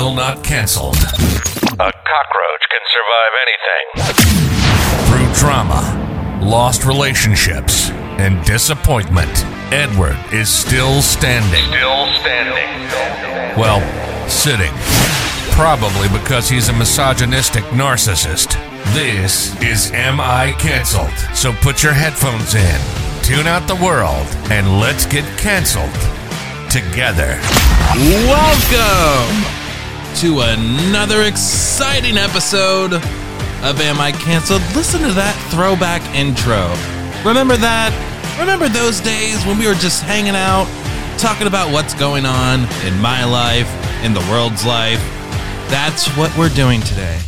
still not canceled. A cockroach can survive anything. Through trauma, lost relationships, and disappointment, Edward is still standing. Still standing. Well, sitting. Probably because he's a misogynistic narcissist. This is Am I Cancelled? So put your headphones in, tune out the world, and let's get canceled together. Welcome to another exciting episode of Am I Cancelled? Listen to that throwback intro. Remember that? Remember those days when we were just hanging out, talking about what's going on in my life, in the world's life? That's what we're doing today.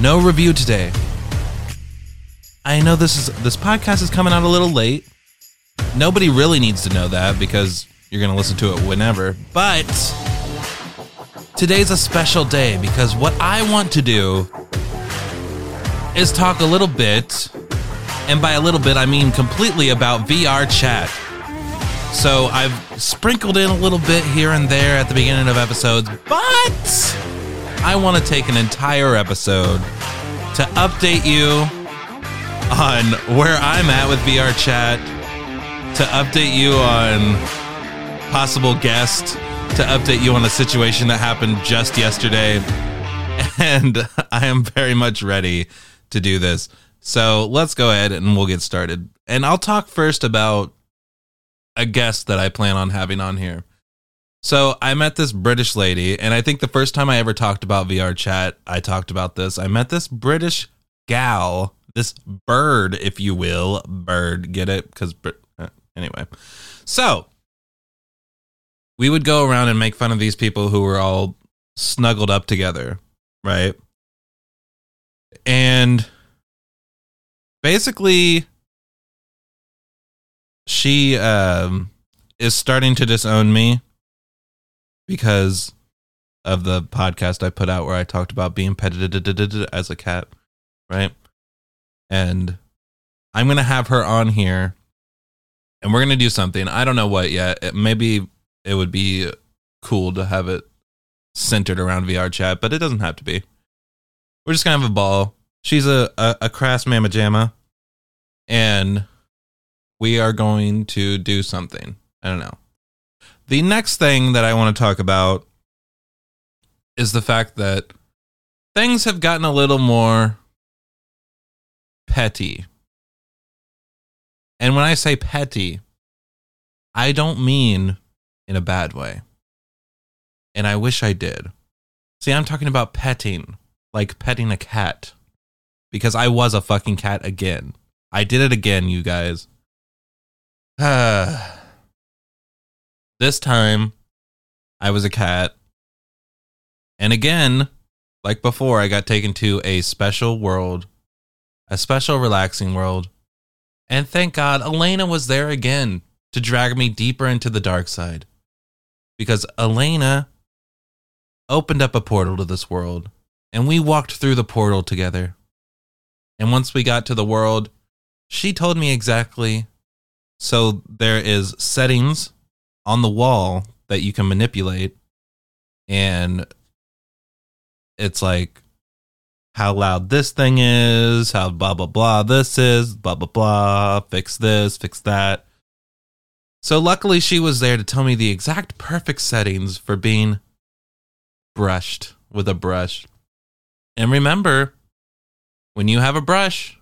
No review today. I know this is this podcast is coming out a little late. Nobody really needs to know that because you're going to listen to it whenever. But today's a special day because what I want to do is talk a little bit, and by a little bit, I mean completely about VR chat. So I've sprinkled in a little bit here and there at the beginning of episodes, but I want to take an entire episode to update you on where I'm at with VR chat, to update you on possible guest, to update you on a situation that happened just yesterday. And I am very much ready to do this. So let's go ahead and we'll get started. And I'll talk first about a guest that I plan on having on here. So I met this British lady, and I think the first time I ever talked about VR chat, I talked about this. I met this British gal, this bird, if you will, bird. Get it? Because uh, anyway, so we would go around and make fun of these people who were all snuggled up together, right? And basically, she um, is starting to disown me because of the podcast I put out where I talked about being petted as a cat, right? And I'm going to have her on here and we're going to do something. I don't know what yet. Maybe it would be cool to have it centered around VR chat, but it doesn't have to be. We're just to have a ball. She's a, a, a crass mamma jamma and we are going to do something. I don't know. The next thing that I want to talk about is the fact that things have gotten a little more petty. And when I say petty, I don't mean in a bad way. And I wish I did. See, I'm talking about petting, like petting a cat. Because I was a fucking cat again. I did it again, you guys. this time, I was a cat. And again, like before, I got taken to a special world, a special relaxing world. And thank God, Elena was there again to drag me deeper into the dark side. Because Elena opened up a portal to this world, and we walked through the portal together. And once we got to the world, she told me exactly. So there is settings on the wall that you can manipulate and it's like how loud this thing is, how blah blah blah this is, blah blah blah, fix this, fix that. So luckily she was there to tell me the exact perfect settings for being brushed with a brush. And remember, when you have a brush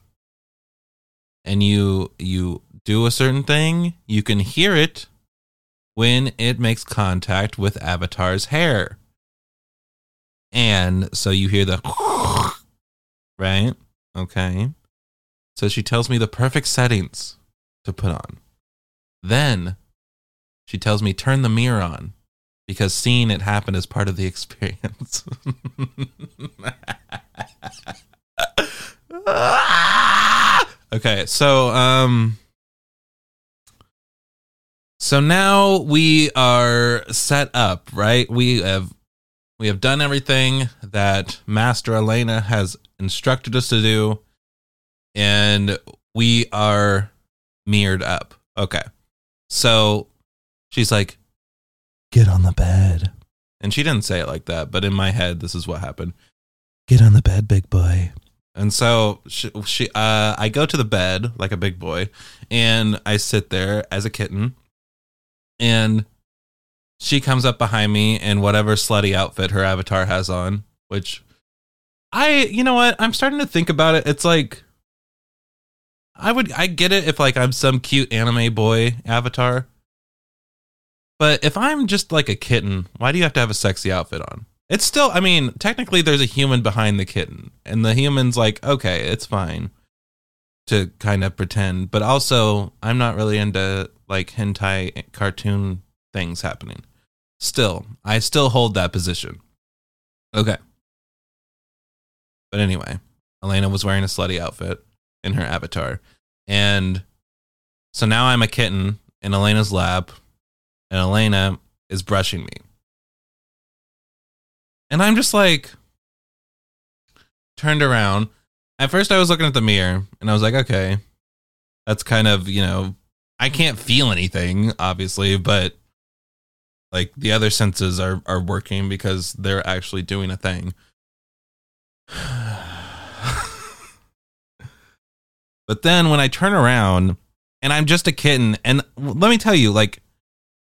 and you you do a certain thing, you can hear it when it makes contact with Avatar's hair. And so you hear the right? Okay. So she tells me the perfect settings to put on. Then she tells me turn the mirror on because seeing it happen is part of the experience. okay, so um so now we are set up, right? We have we have done everything that Master Elena has instructed us to do and we are mirrored up. Okay. So she's like, "Get on the bed." And she didn't say it like that, but in my head, this is what happened. Get on the bed, big boy. And so she, she uh, I go to the bed like a big boy, and I sit there as a kitten, and she comes up behind me in whatever slutty outfit her avatar has on, which I, you know what, I'm starting to think about it. It's like I would, I get it if like I'm some cute anime boy avatar, but if I'm just like a kitten, why do you have to have a sexy outfit on? It's still, I mean, technically there's a human behind the kitten, and the human's like, okay, it's fine to kind of pretend, but also I'm not really into like hentai cartoon things happening. Still, I still hold that position. Okay. But anyway, Elena was wearing a slutty outfit in her avatar. And so now I'm a kitten in Elena's lap, and Elena is brushing me. And I'm just like turned around. At first I was looking at the mirror and I was like, okay, that's kind of, you know, I can't feel anything, obviously, but like the other senses are are working because they're actually doing a thing. But then when I turn around and I'm just a kitten, and let me tell you, like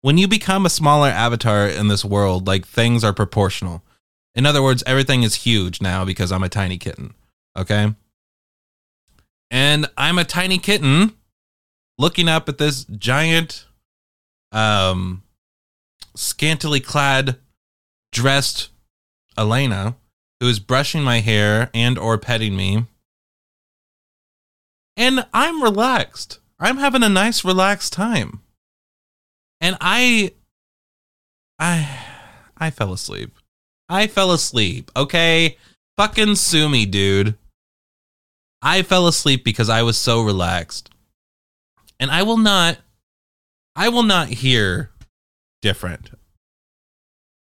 when you become a smaller avatar in this world, like things are proportional. In other words, everything is huge now because I'm a tiny kitten. Okay. And I'm a tiny kitten looking up at this giant, um, scantily clad, dressed Elena who is brushing my hair and or petting me. And I'm relaxed. I'm having a nice relaxed time. And I I I fell asleep. I fell asleep, okay? Fucking sue me, dude. I fell asleep because I was so relaxed. And I will not I will not hear different.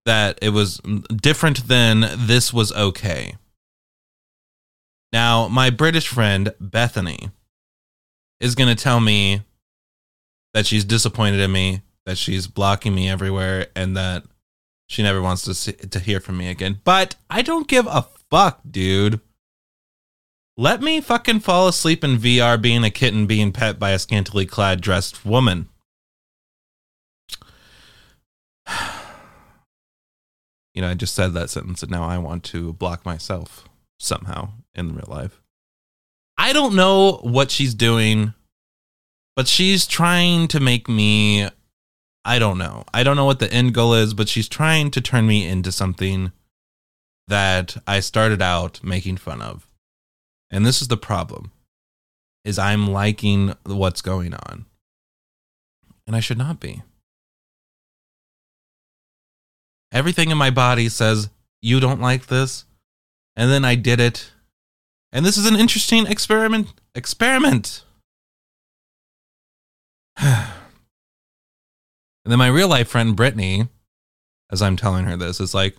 That it was different than this was okay. Now, my British friend Bethany is going to tell me that she's disappointed in me, that she's blocking me everywhere, and that she never wants to see, to hear from me again. But I don't give a fuck, dude. Let me fucking fall asleep in VR being a kitten being pet by a scantily clad dressed woman. You know, I just said that sentence and now I want to block myself somehow in real life. I don't know what she's doing, but she's trying to make me I don't know. I don't know what the end goal is, but she's trying to turn me into something that I started out making fun of. And this is the problem. Is I'm liking what's going on. And I should not be. Everything in my body says you don't like this. And then I did it. And this is an interesting experiment experiment. And then my real life friend Brittany, as I'm telling her this, is like,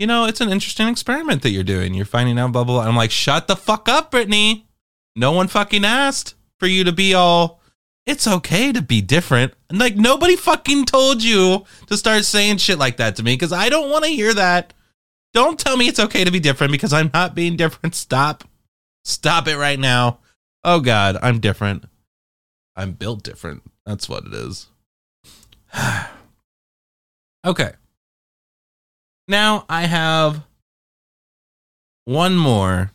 you know, it's an interesting experiment that you're doing. You're finding out blah blah. blah. I'm like, shut the fuck up, Brittany. No one fucking asked for you to be all. It's okay to be different. And like nobody fucking told you to start saying shit like that to me because I don't want to hear that. Don't tell me it's okay to be different because I'm not being different. Stop. Stop it right now. Oh God, I'm different. I'm built different. That's what it is. okay. Now I have one more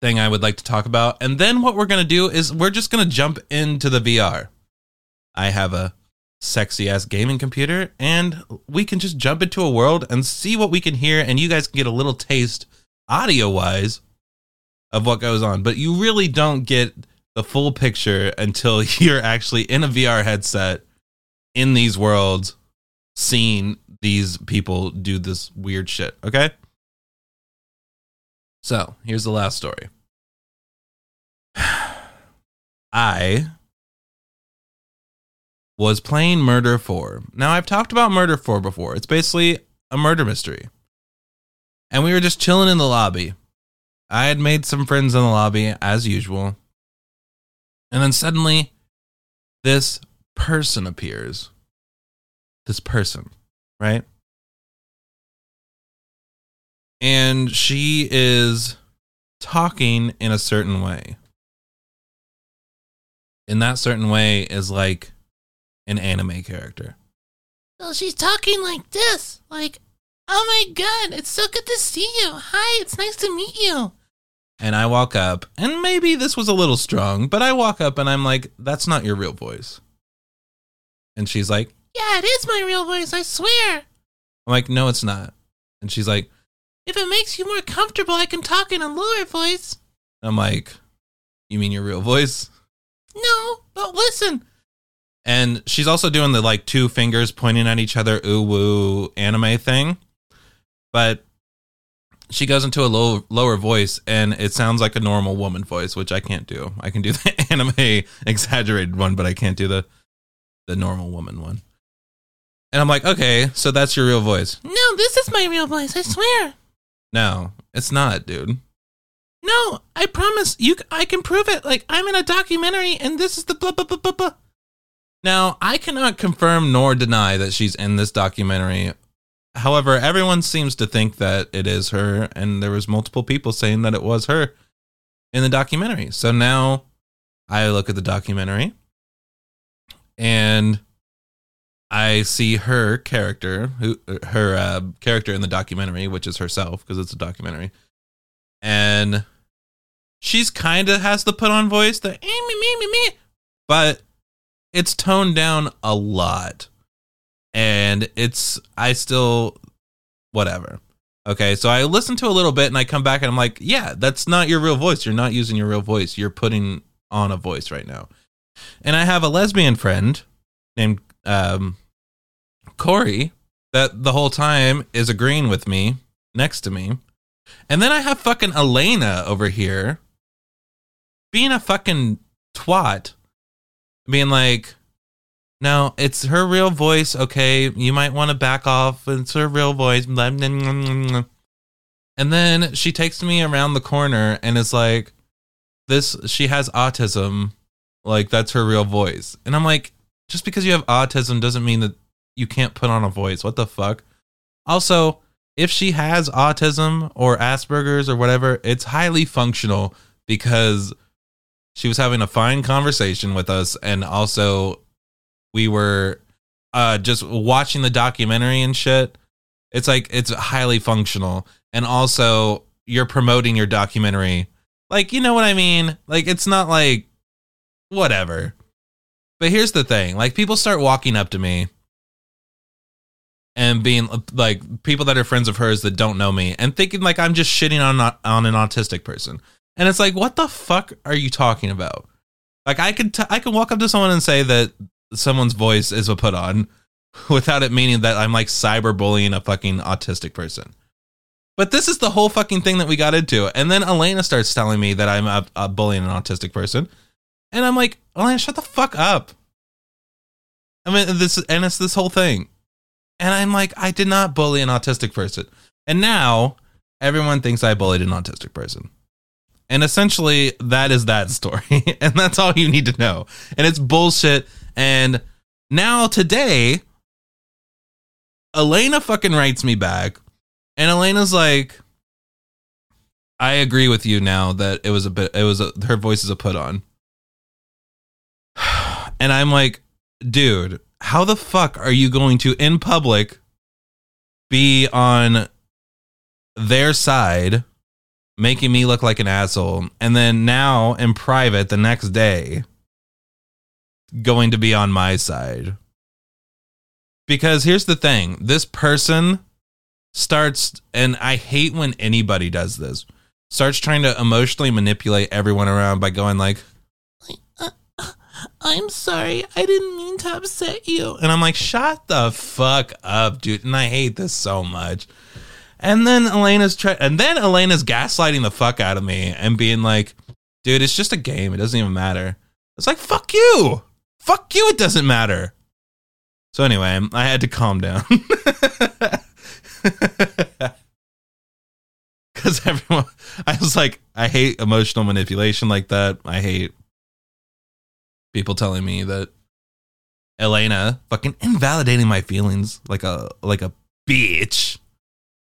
thing I would like to talk about. And then what we're going to do is we're just going to jump into the VR. I have a sexy ass gaming computer and we can just jump into a world and see what we can hear and you guys can get a little taste audio wise of what goes on. But you really don't get the full picture until you're actually in a VR headset in these worlds seeing these people do this weird shit. Okay. So here's the last story. I was playing Murder 4. Now, I've talked about Murder 4 before. It's basically a murder mystery. And we were just chilling in the lobby. I had made some friends in the lobby, as usual. And then suddenly, this person appears. This person, right? and she is talking in a certain way. In that certain way is like an anime character. Well, she's talking like this. Like, oh my god, it's so good to see you. Hi, it's nice to meet you. And I walk up, and maybe this was a little strong, but I walk up and I'm like, that's not your real voice. And she's like, Yeah, it is my real voice, I swear. I'm like, no, it's not. And she's like, If it makes you more comfortable, I can talk in a lower voice. I'm like, you mean your real voice? No, but listen. And she's also doing the like two fingers pointing at each other, ooh woo anime thing. But she goes into a low, lower voice and it sounds like a normal woman voice, which I can't do. I can do the anime exaggerated one, but I can't do the the normal woman one. And I'm like, okay, so that's your real voice. No, this is my real voice, I swear. No, it's not, dude. No, I promise you. I can prove it. Like I'm in a documentary, and this is the blah blah blah blah blah. Now, I cannot confirm nor deny that she's in this documentary. However, everyone seems to think that it is her, and there was multiple people saying that it was her in the documentary. So now I look at the documentary and I see her character, who her uh, character in the documentary, which is herself because it's a documentary, and she's kind of has the put on voice, the eh, me me me me, but it's toned down a lot, and it's I still whatever. Okay, so I listen to a little bit and I come back and I'm like, yeah, that's not your real voice. You're not using your real voice. You're putting on a voice right now. And I have a lesbian friend named um, Corey that the whole time is agreeing with me next to me. And then I have fucking Elena over here being a fucking twat, being like, no, it's her real voice. Okay, you might want to back off. It's her real voice. And then she takes me around the corner and is like, this, she has autism. Like, that's her real voice. And I'm like, just because you have autism doesn't mean that you can't put on a voice. What the fuck? Also, if she has autism or Asperger's or whatever, it's highly functional because she was having a fine conversation with us and also we were uh just watching the documentary and shit. It's like it's highly functional and also you're promoting your documentary. Like, you know what I mean? Like it's not like whatever. But here's the thing, like people start walking up to me and being like people that are friends of hers that don't know me and thinking like I'm just shitting on on an autistic person. And it's like, what the fuck are you talking about? Like I could t- I could walk up to someone and say that someone's voice is a put on without it meaning that I'm like cyberbullying a fucking autistic person. But this is the whole fucking thing that we got into. And then Elena starts telling me that I'm a, a bullying an autistic person. And I'm like, Elena, shut the fuck up. I mean, this and it's this whole thing. And I'm like, I did not bully an autistic person. And now everyone thinks I bullied an autistic person. And essentially, that is that story. and that's all you need to know. And it's bullshit. And now today, Elena fucking writes me back. And Elena's like, I agree with you now that it was a bit, it was a, her voice is a put on. And I'm like, dude, how the fuck are you going to in public be on their side making me look like an asshole and then now in private the next day going to be on my side. Because here's the thing. This person starts and i hate when anybody does this starts trying to emotionally manipulate everyone around by going like uh, uh, I'm sorry. I didn't mean to upset you. and i'm like shut the fuck up dude. And i hate this so much. And then elena's try and then elena's gaslighting the fuck out of me and being like dude it's just a game. It doesn't even matter. It's like fuck you fuck you it doesn't matter so anyway i had to calm down because everyone i was like i hate emotional manipulation like that i hate people telling me that elena fucking invalidating my feelings like a like a bitch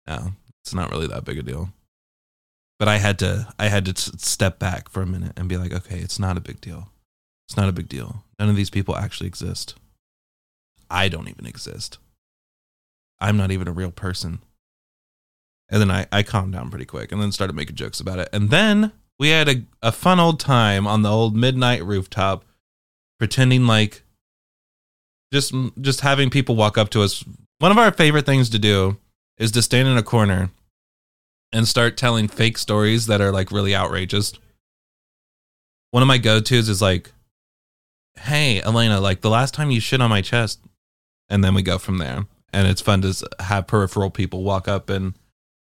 no it's not really that big a deal. But I had to I had to step back for a minute and be like, okay, it's not a big deal. It's not a big deal. None of these people actually exist. I don't even exist. I'm not even a real person. And then I, I calmed down pretty quick and then started making jokes about it. And then we had a, a fun old time on the old midnight rooftop, pretending like just just having people walk up to us. One of our favorite things to do is to stand in a corner and start telling fake stories that are like really outrageous. One of my go-tos is like, "Hey, Elena, like the last time you shit on my chest," and then we go from there. And it's fun to have peripheral people walk up and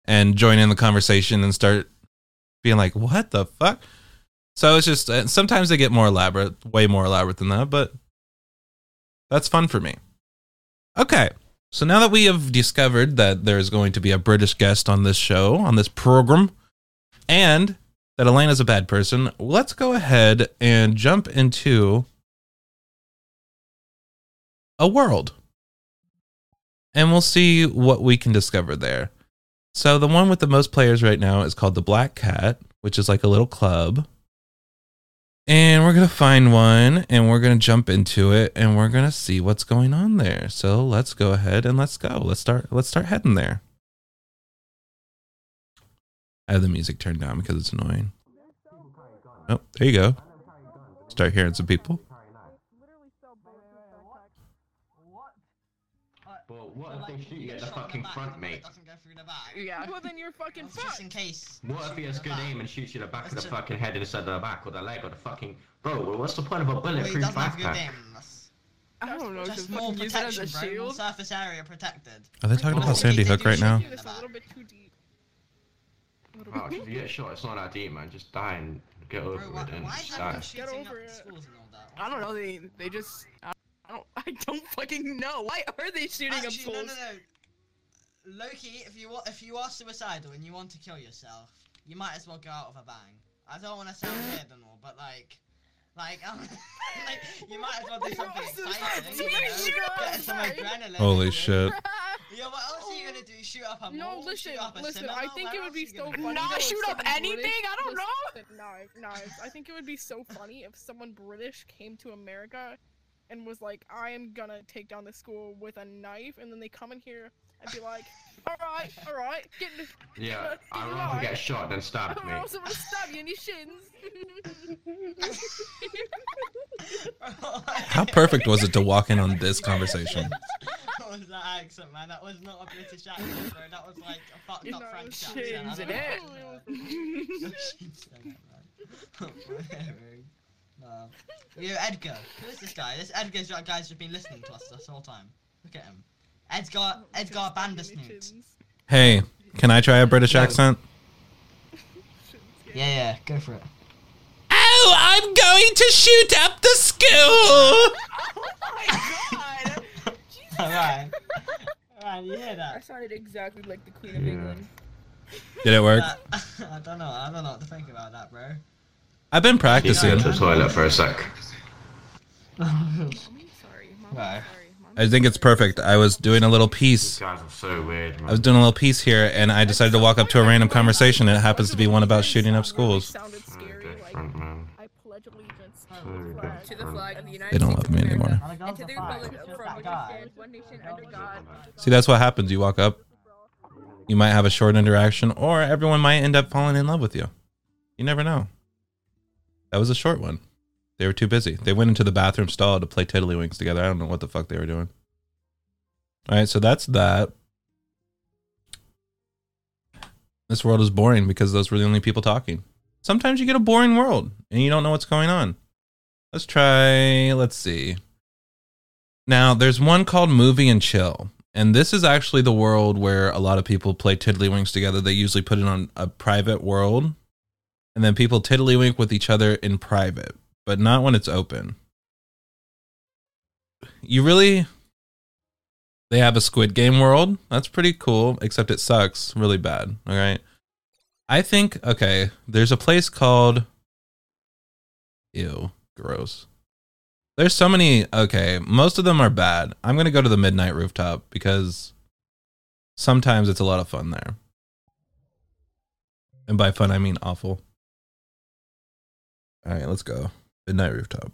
and join in the conversation and start being like, "What the fuck?" So it's just uh, sometimes they get more elaborate, way more elaborate than that, but that's fun for me. Okay, so now that we have discovered that there is going to be a British guest on this show, on this program, and that Elena's a bad person, let's go ahead and jump into a world. And we'll see what we can discover there. So the one with the most players right now is called the Black Cat, which is like a little club. And we're going to find one and we're going to jump into it and we're going to see what's going on there. So let's go ahead and let's go. Let's start let's start heading there. I have the music turned down because it's annoying. Oh, there you go. Start hearing some people. Fucking front, mate? Doesn't go through the back. Yeah. Well, then you're fucking That's just in case. What if he has good aim and shoots you in the back of the That's ju- fucking head instead of the back or the leg or the fucking... Bro, well, what's the point of a Well, he bulletproof doesn't have good backpack? aim. That's I don't know. just Just more fucking use it as protection, a bro. More shield. surface area protected. Are they talking Well, about Sandy Hook right now? shoot It's a little bit too deep. Oh, bit. if you get shot, it's not that deep, man. Just die and get over Bro, it and why is die. Get shooting over up it. schools and all that? I don't know. They they just. I don't. I don't fucking know. Why are they shooting up Actually, no, schools? no, no. Loki, if you wa- if you are suicidal and you want to kill yourself, you might as well go out with a bang. I don't want to sound weird and all, but like, like, um, like you might as well do something exciting. You know? Get some adrenaline. Holy shit. Yeah, what else are you gonna do? Shoot up a mall? No, listen, shoot up a listen. cinema? I think Where it would be so funny. Not though, shoot up anything? British- I don't listen, Knives, knives. I think it would be so funny if someone British came to America and was like, "I am gonna take down the school with a knife," and then they come in here and be like, "All right, all right, get in the, Yeah, get I'd rather get shot than I stabbed, don't mate. know, someone stab you in your shins. How perfect was it to walk in on this conversation? What was that accent, man? That was not a British accent, bro. That was like a fucked You up know, French shins accent. in I it. don't. Shins in it, man. Yo, Edgar. Who is this guy? This Edgar's that guy's just been listening to us this whole time. Look at him. Edgar, Edgar Bandersnoots. Hey, can I try a British accent? Yeah, yeah, go for it. Oh, I'm going to shoot up the school. Oh my god! Alright. Alright, you hear I that? sounded exactly like the Queen of Yeah. England. Did it work? That- uh, I don't know. I don't know what to think about that, bro. I've been Need to go practicing. to the toilet for a sec. Oh, I'm sorry. Mom, I'm sorry. Mom, I think it's perfect. I was doing a little These piece. guys are so weird, man. I was doing a little piece here, and I decided to walk up to a random conversation. And it happens to be one about shooting up schools. Sounded scary. good Like front, man. I pledge allegiance to the flag. To the flag of the United They don't States love me anymore. Wanna go And to for the five? republic Just from that which guy. it stands, one nation under God. See, that's what happens. You walk up, you might have a short interaction, or everyone might end up falling in love with you. You never know. That was a short one. They were too busy. They went into the bathroom stall to play Tiddlywinks together. I don't know what the fuck they were doing. All right, so that's that. This world is boring because those were the only people talking. Sometimes you get a boring world and you don't know what's going on. Let's try, let's see. Now, there's one called Movie and Chill. And this is actually the world where a lot of people play Tiddlywinks together. They usually put it on a private world. And then people tiddlywink with each other in private, but not when it's open. You really. They have a Squid Game world. That's pretty cool, except it sucks really bad. All right. I think, okay, there's a place called. Ew, gross. There's so many. Okay, most of them are bad. I'm gonna go to the midnight rooftop because sometimes it's a lot of fun there. And by fun, I mean awful. All right, let's go. Midnight Rooftop.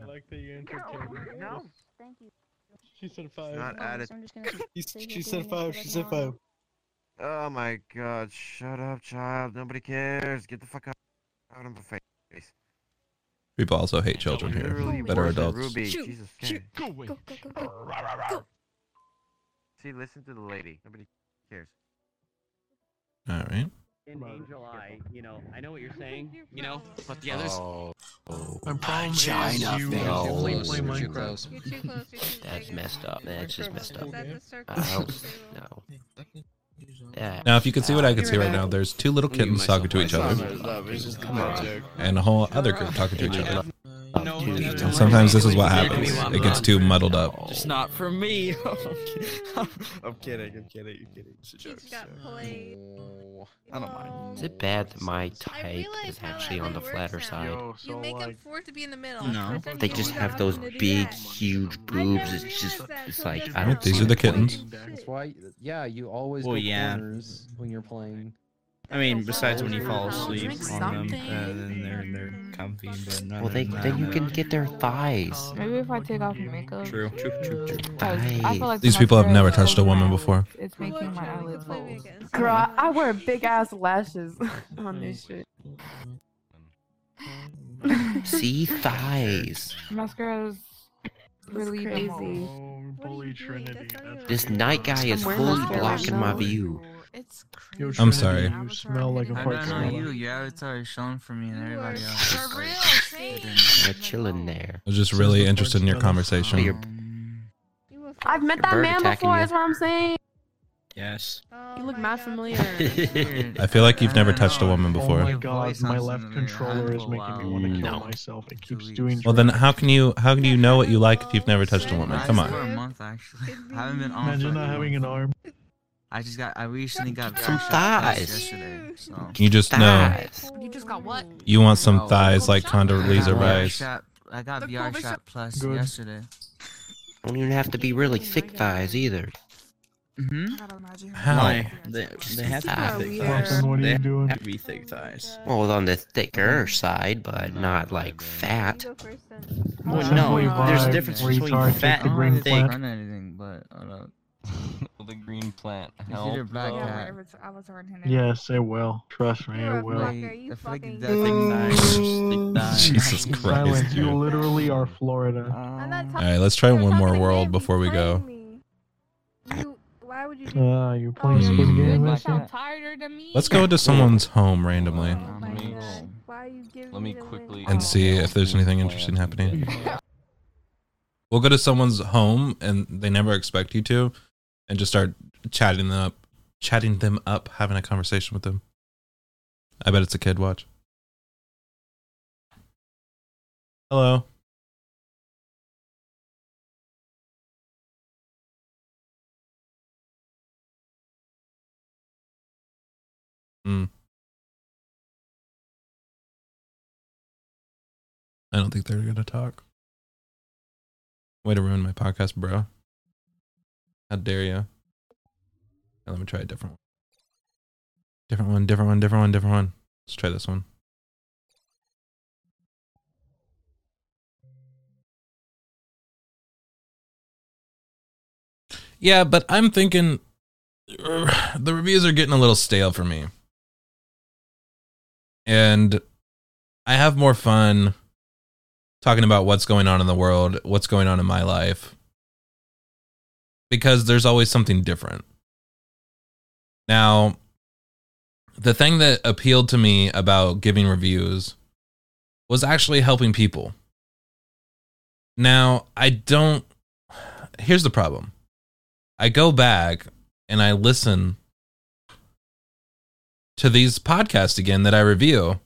I like that you entertained No. Thank you. She said five. Not added. I'm just gonna She, she said doing five. She said tomorrow. five. Oh my god, shut up, child. Nobody cares. Get the fuck out, out of my face. People also hate children here Literally that are adults. Ruby. Shoot, Jesus shoot. Christ. Go, go, go, go, go. See, listen to the lady. Nobody cares. All right. In Angel Eye, you know, I know what you're saying, you know, but the others. Oh. oh. My problem China is you thing. only Oh, play you're too Minecraft. close. You're too close. You're too That's messed up. That's just messed up. That's a circle. I don't know. Yeah. Now, if you can see what I can see right now, there's two little kittens talking to each other, and a whole other group talking to each other. No, And sometimes this is what happens. It gets too muddled up. Just not for me. I'm kidding. I'm kidding. I'm kidding. It's a joke. just got played. I don't mind. Is it bad that my type is actually on the works flatter now. side? You make him forced to be in the middle. No, they just have those him to do big, huge boobs. It's just, it's like I don't. these see are the kittens. That's why, yeah, you always Well, yeah. corners when you're playing. I mean, besides when you fall asleep Drink on them, something. uh, then they're they're comfy. But Well, they then you can get their thighs. Maybe if I take off the makeup. True, true, true, true. 'Cause I feel like These people have never touched a woman before. It's making my eyelids bulge. Girl, I, I wear big ass lashes on this shit. See thighs. Mascara's really crazy. Bully Trinity. This night guy is fully blocking my now. view. It's Yo, I'm sorry. You smell like a fart don't know smell. you. Your avatar is shown for me and everybody else. For real, They're chilling there. I was just really interested in your conversation. I've met that man before. you. That's what I'm saying. Yes. You look mad familiar. I feel like you've never touched a woman before. Oh before. my god, my left controller is Oh, making me want to mm, kill No. myself. It keeps doing. Well, then how can you how can you know what you like if you've never touched a woman? Come For a on. month actually. I haven't been on. Imagine not having an arm. I just got. I recently got Some very shot test thighs. yesterday. So. You just know thighs. You just got what? you want some thighs like I got Condoleezza Rice. I got The VR Kobe shot plus Good. yesterday. Don't even have to be really thick thighs either. Mm-hmm. How? Why? They, they have to be thick thighs. Watson, what are They you doing? have to be thick thighs. Well, on the thicker side, but not like fat. You go first then. Well, no, there's a difference between fat and green thick. anything, but I don't. The green plant It's help. either black though? cat. Yes, it will. Trust me, You're it will. fucker, you I feel like fucking- that's Thick thighs, thick thighs. Jesus Silence, Christ. you literally are Florida. Um, All right, let's try one more world before we go. You, why would you do Ah, you playing Oh, Squid Mm. Game? You Mister? sound tired to me. Let's go to someone's home randomly Oh Let me- Why are you Let me quickly and see if there's anything interesting happening. We'll go to someone's home and they never expect you to, and just start chatting them up, chatting them up, having a conversation with them. I bet it's a kid. Watch. Hello. Hmm. I don't think they're gonna talk. Way to ruin my podcast, bro. How dare you? let me try a different one. Different one, different one, different one, different one. Let's try this one. Yeah, but I'm thinking the reviews are getting a little stale for me. And I have more fun talking about what's going on in the world, what's going on in my life, because there's always something different. Now, the thing that appealed to me about giving reviews was actually helping people. Now, I don't. Here's the problem I go back and I listen to these podcasts again that I review,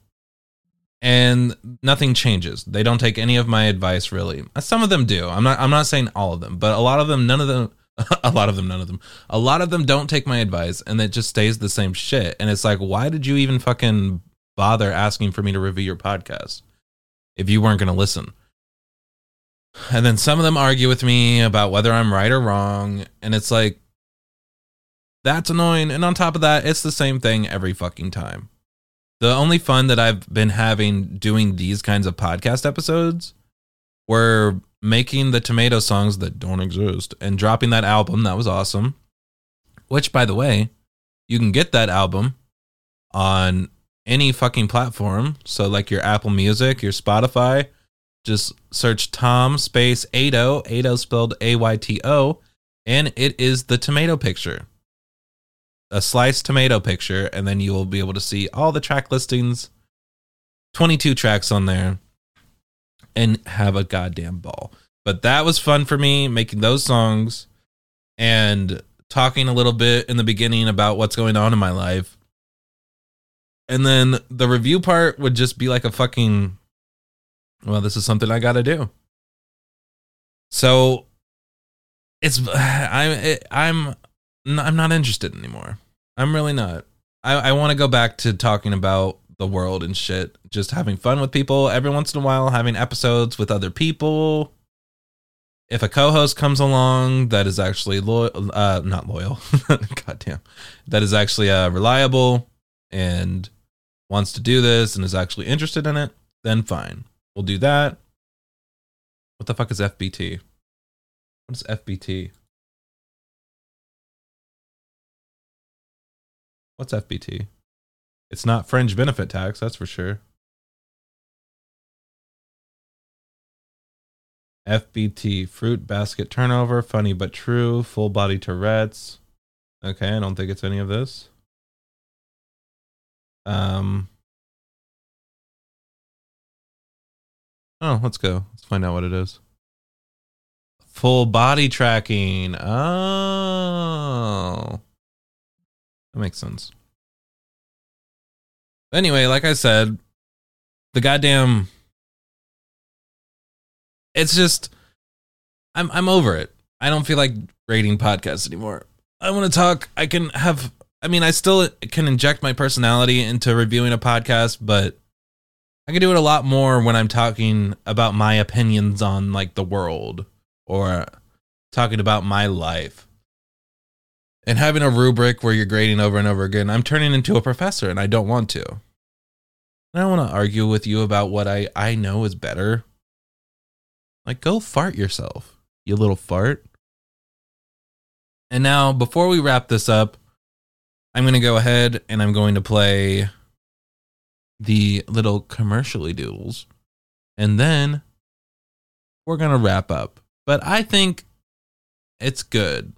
and nothing changes. They don't take any of my advice really. Some of them do. I'm not I'm not saying all of them, but a lot of them none of them a lot of them none of them. A lot of them don't take my advice and it just stays the same shit. And it's like why did you even fucking bother asking for me to review your podcast if you weren't going to listen? And then some of them argue with me about whether I'm right or wrong. And it's like, that's annoying. And on top of that, it's the same thing every fucking time. The only fun that I've been having doing these kinds of podcast episodes were making the tomato songs that don't exist and dropping that album. That was awesome. Which, by the way, you can get that album on any fucking platform. So, like your Apple Music, your Spotify, just search Tom space Ado, oh, Ado oh spelled A Y T O, and it is the tomato picture. A sliced tomato picture, and then you will be able to see all the track listings, 22 tracks on there, and have a goddamn ball. But that was fun for me making those songs and talking a little bit in the beginning about what's going on in my life. And then the review part would just be like a fucking well, this is something I got to do. So it's I'm I'm I'm not interested anymore. I'm really not. I I want to go back to talking about the world and shit, just having fun with people every once in a while, having episodes with other people. If a co-host comes along that is actually loyal, uh, not loyal, goddamn, that is actually uh, reliable and wants to do this and is actually interested in it, then fine. We'll do that. What the fuck is FBT? What is FBT? What's FBT? It's not fringe benefit tax, that's for sure. FBT, fruit basket turnover, funny but true, full body Tourette's. Okay, I don't think it's any of this. Um, Oh, let's go. Let's find out what it is. Full body tracking. Oh. That makes sense. Anyway, like I said, the goddamn it's just I'm I'm over it. I don't feel like rating podcasts anymore. I want to talk. I can have I mean, I still can inject my personality into reviewing a podcast, but I can do it a lot more when I'm talking about my opinions on like the world or talking about my life. And having a rubric where you're grading over and over again, I'm turning into a professor and I don't want to. I don't want to argue with you about what I, I know is better. Like, go fart yourself, you little fart. And now, before we wrap this up, I'm going to go ahead and I'm going to play the little commercially doodles. And then we're going to wrap up. But I think it's good.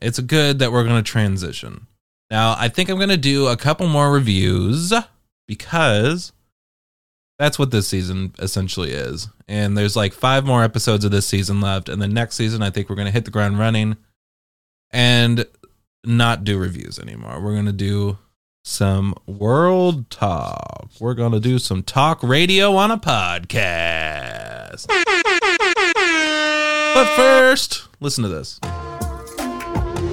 It's good that we're going to transition. Now, I think I'm going to do a couple more reviews because that's what this season essentially is. And there's like five more episodes of this season left. And the next season, I think we're going to hit the ground running and not do reviews anymore. We're going to do some world talk. We're going to do some talk radio on a podcast. But first, listen to this.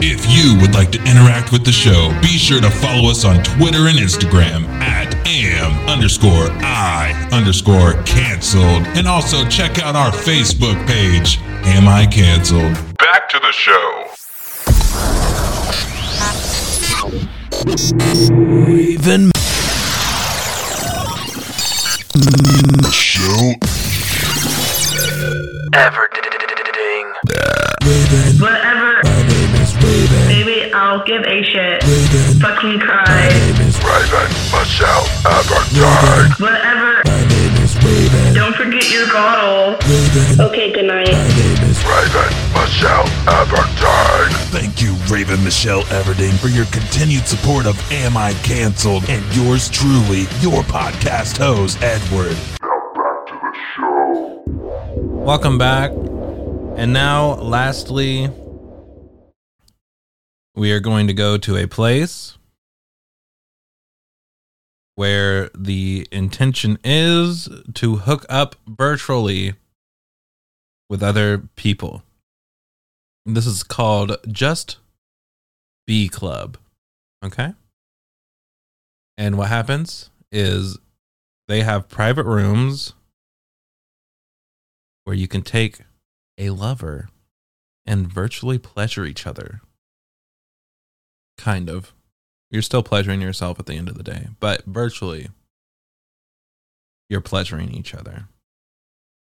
If you would like to interact with the show, be sure to follow us on Twitter and Instagram at am underscore I underscore canceled. And also check out our Facebook page, Am I Canceled? Back to the show. Raven Show. Ever Whatever. Maybe I'll give a shit. Fucking cry. My name is Raven Michelle Everton. Whatever. My name is Raven. Don't forget your bottle. Okay, good night. My name is Raven Michelle Everton. Thank you, Raven Michelle Everding, for your continued support of Am I Cancelled and yours truly, your podcast host, Edward. Now back to the show. Welcome back. And now, lastly, we are going to go to a place where the intention is to hook up virtually with other people. This is called Just Be Club. Okay? And what happens is they have private rooms where you can take a lover and virtually pleasure each other. Kind of. You're still pleasuring yourself at the end of the day, but virtually you're pleasuring each other.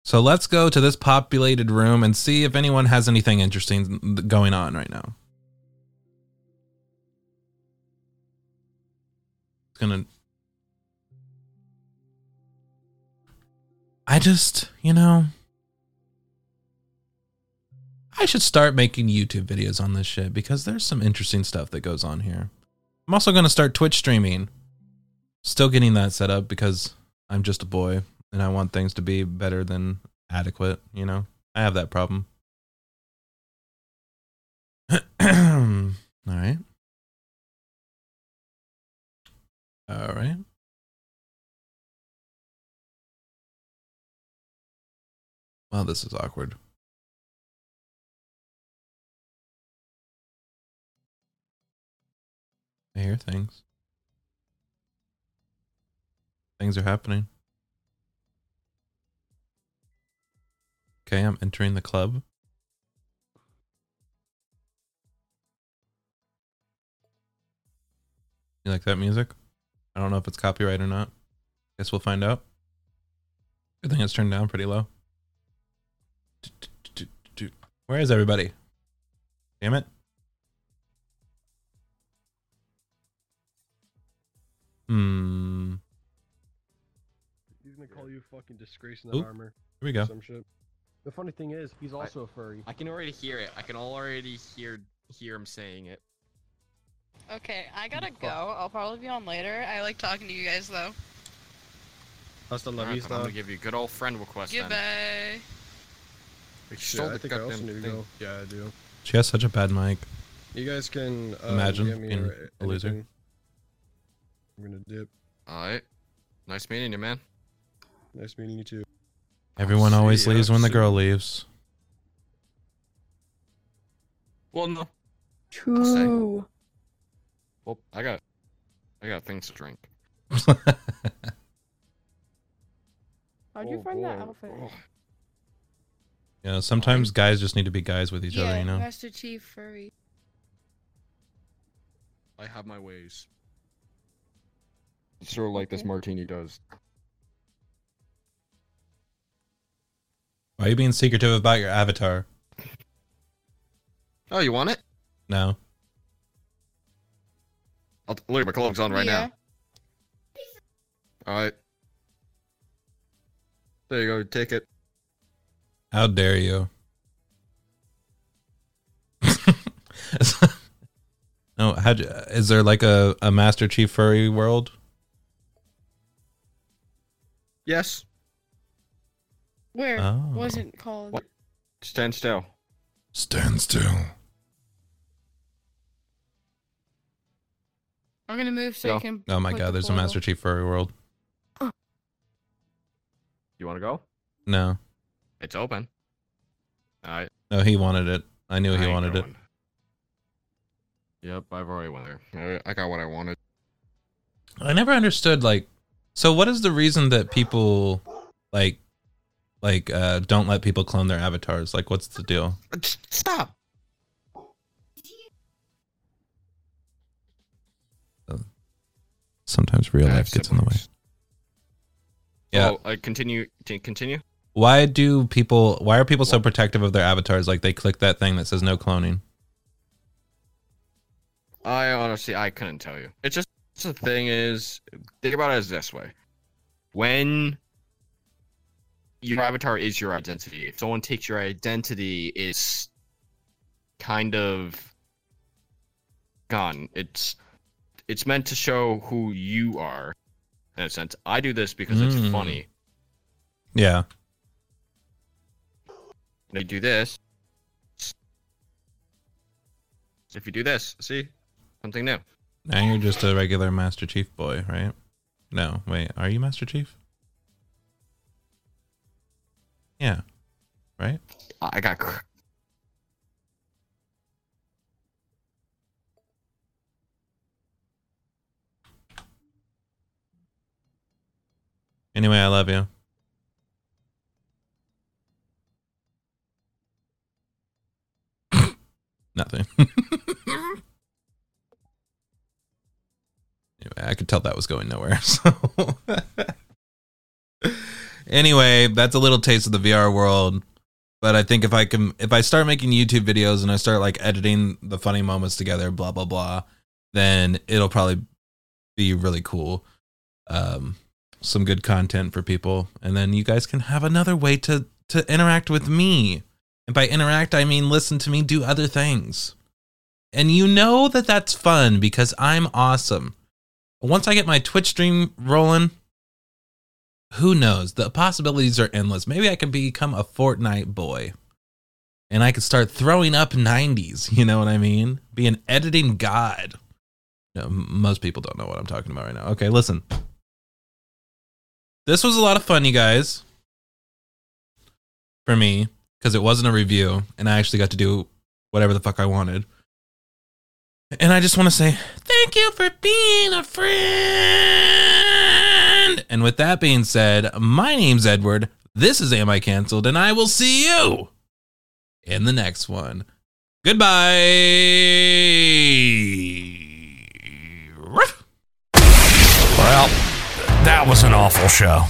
So let's go to this populated room and see if anyone has anything interesting going on right now. It's gonna. I just, you know, I should start making YouTube videos on this shit because there's some interesting stuff that goes on here. I'm also going to start Twitch streaming. Still getting that set up because I'm just a boy and I want things to be better than adequate, you know? I have that problem. All right. All right. Well, this is awkward. I hear things. Things are happening. Okay, I'm entering the club. You like that music? I don't know if it's copyright or not. Guess we'll find out. Good thing it's turned down pretty low. Where is everybody? Damn it. Hmm. He's gonna call you fucking disgrace in that Oop, armor. here we go. Some shit. The funny thing is, he's also a furry. I can already hear it. I can already hear hear him saying it. Okay, I gotta go. I'll probably be on later. I like talking to you guys though. Hasta Alright, then I'm gonna give you a good old friend request then. Goodbye. We Yeah, stole I the think I also goddamn need to thing. go. Yeah, I do. She has such a bad mic. You guys can uh, Imagine DM me being a loser. anything. I'm gonna dip. Alright. Nice meeting you, man. Nice meeting you too. Everyone always see ya leaves when the girl leaves. Well, no. True. Well, I got, I got things to drink. How'd you Oh, find that outfit? Oh. You know, sometimes guys just need to be guys with each yeah, other, you know? Master Chief furry. I have my ways. Sort of like this martini does. Why are you being secretive about your avatar? Oh, you want it? No. I'll look at my clothes on right now. All right. There you go. Take it. How dare you? no, how is there like a, a Master Chief furry world? Yes. Where Oh. was it called? Stand still. Stand still. I'm gonna move so you can. Oh my put god, the there's a portal. Master Chief furry world. You want to go? No. It's open. All right. No, he wanted it. I knew I he ain't wanted it. going. Yep, I've already went there. I I got what I wanted. I never understood like so what is the reason that people like like uh don't let people clone their avatars? Like what's the deal? Stop. Sometimes real I life gets in the way. Yeah. Yeah. Oh, I continue. To continue. Why do people why are people so protective of their avatars like they click that thing that says no cloning? I honestly, I couldn't tell you. It's just the thing is, think about it as this way: when your avatar is your identity, if someone takes your identity, it's kind of gone. It's it's meant to show who you are, in a sense. I do this because it's Mm. funny. Yeah. They do this. If you do this, see something new. Now you're just a regular Master Chief boy, right? No, wait, are you Master Chief? Yeah, right? I got. Cr- Anyway, I love you. Nothing. anyway, I could tell that was going nowhere. So anyway, that's a little taste of the VR world. But I think if I can, if I start making YouTube videos and I start like editing the funny moments together, blah blah blah, then it'll probably be really cool. Um, some good content for people, and then you guys can have another way to to interact with me. And by interact, I mean listen to me do other things. And you know that that's fun because I'm awesome. Once I get my Twitch stream rolling, who knows? The possibilities are endless. Maybe I can become a Fortnite boy. And I could start throwing up 90s, you know what I mean? Be an editing god. No, most people don't know what I'm talking about right now. Okay, listen. This was a lot of fun, you guys. For me, because it wasn't a review, and I actually got to do whatever the fuck I wanted. And I just want to say thank you for being a friend. And with that being said, my name's Edward. This is Am I Cancelled? And I will see you in the next one. Goodbye. Well, that was an awful show.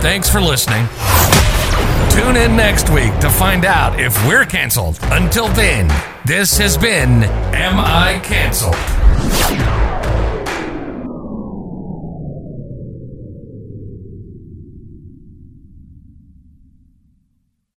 Thanks for listening. Tune in next week to find out if we're canceled. Until then, this has been Am I Cancelled?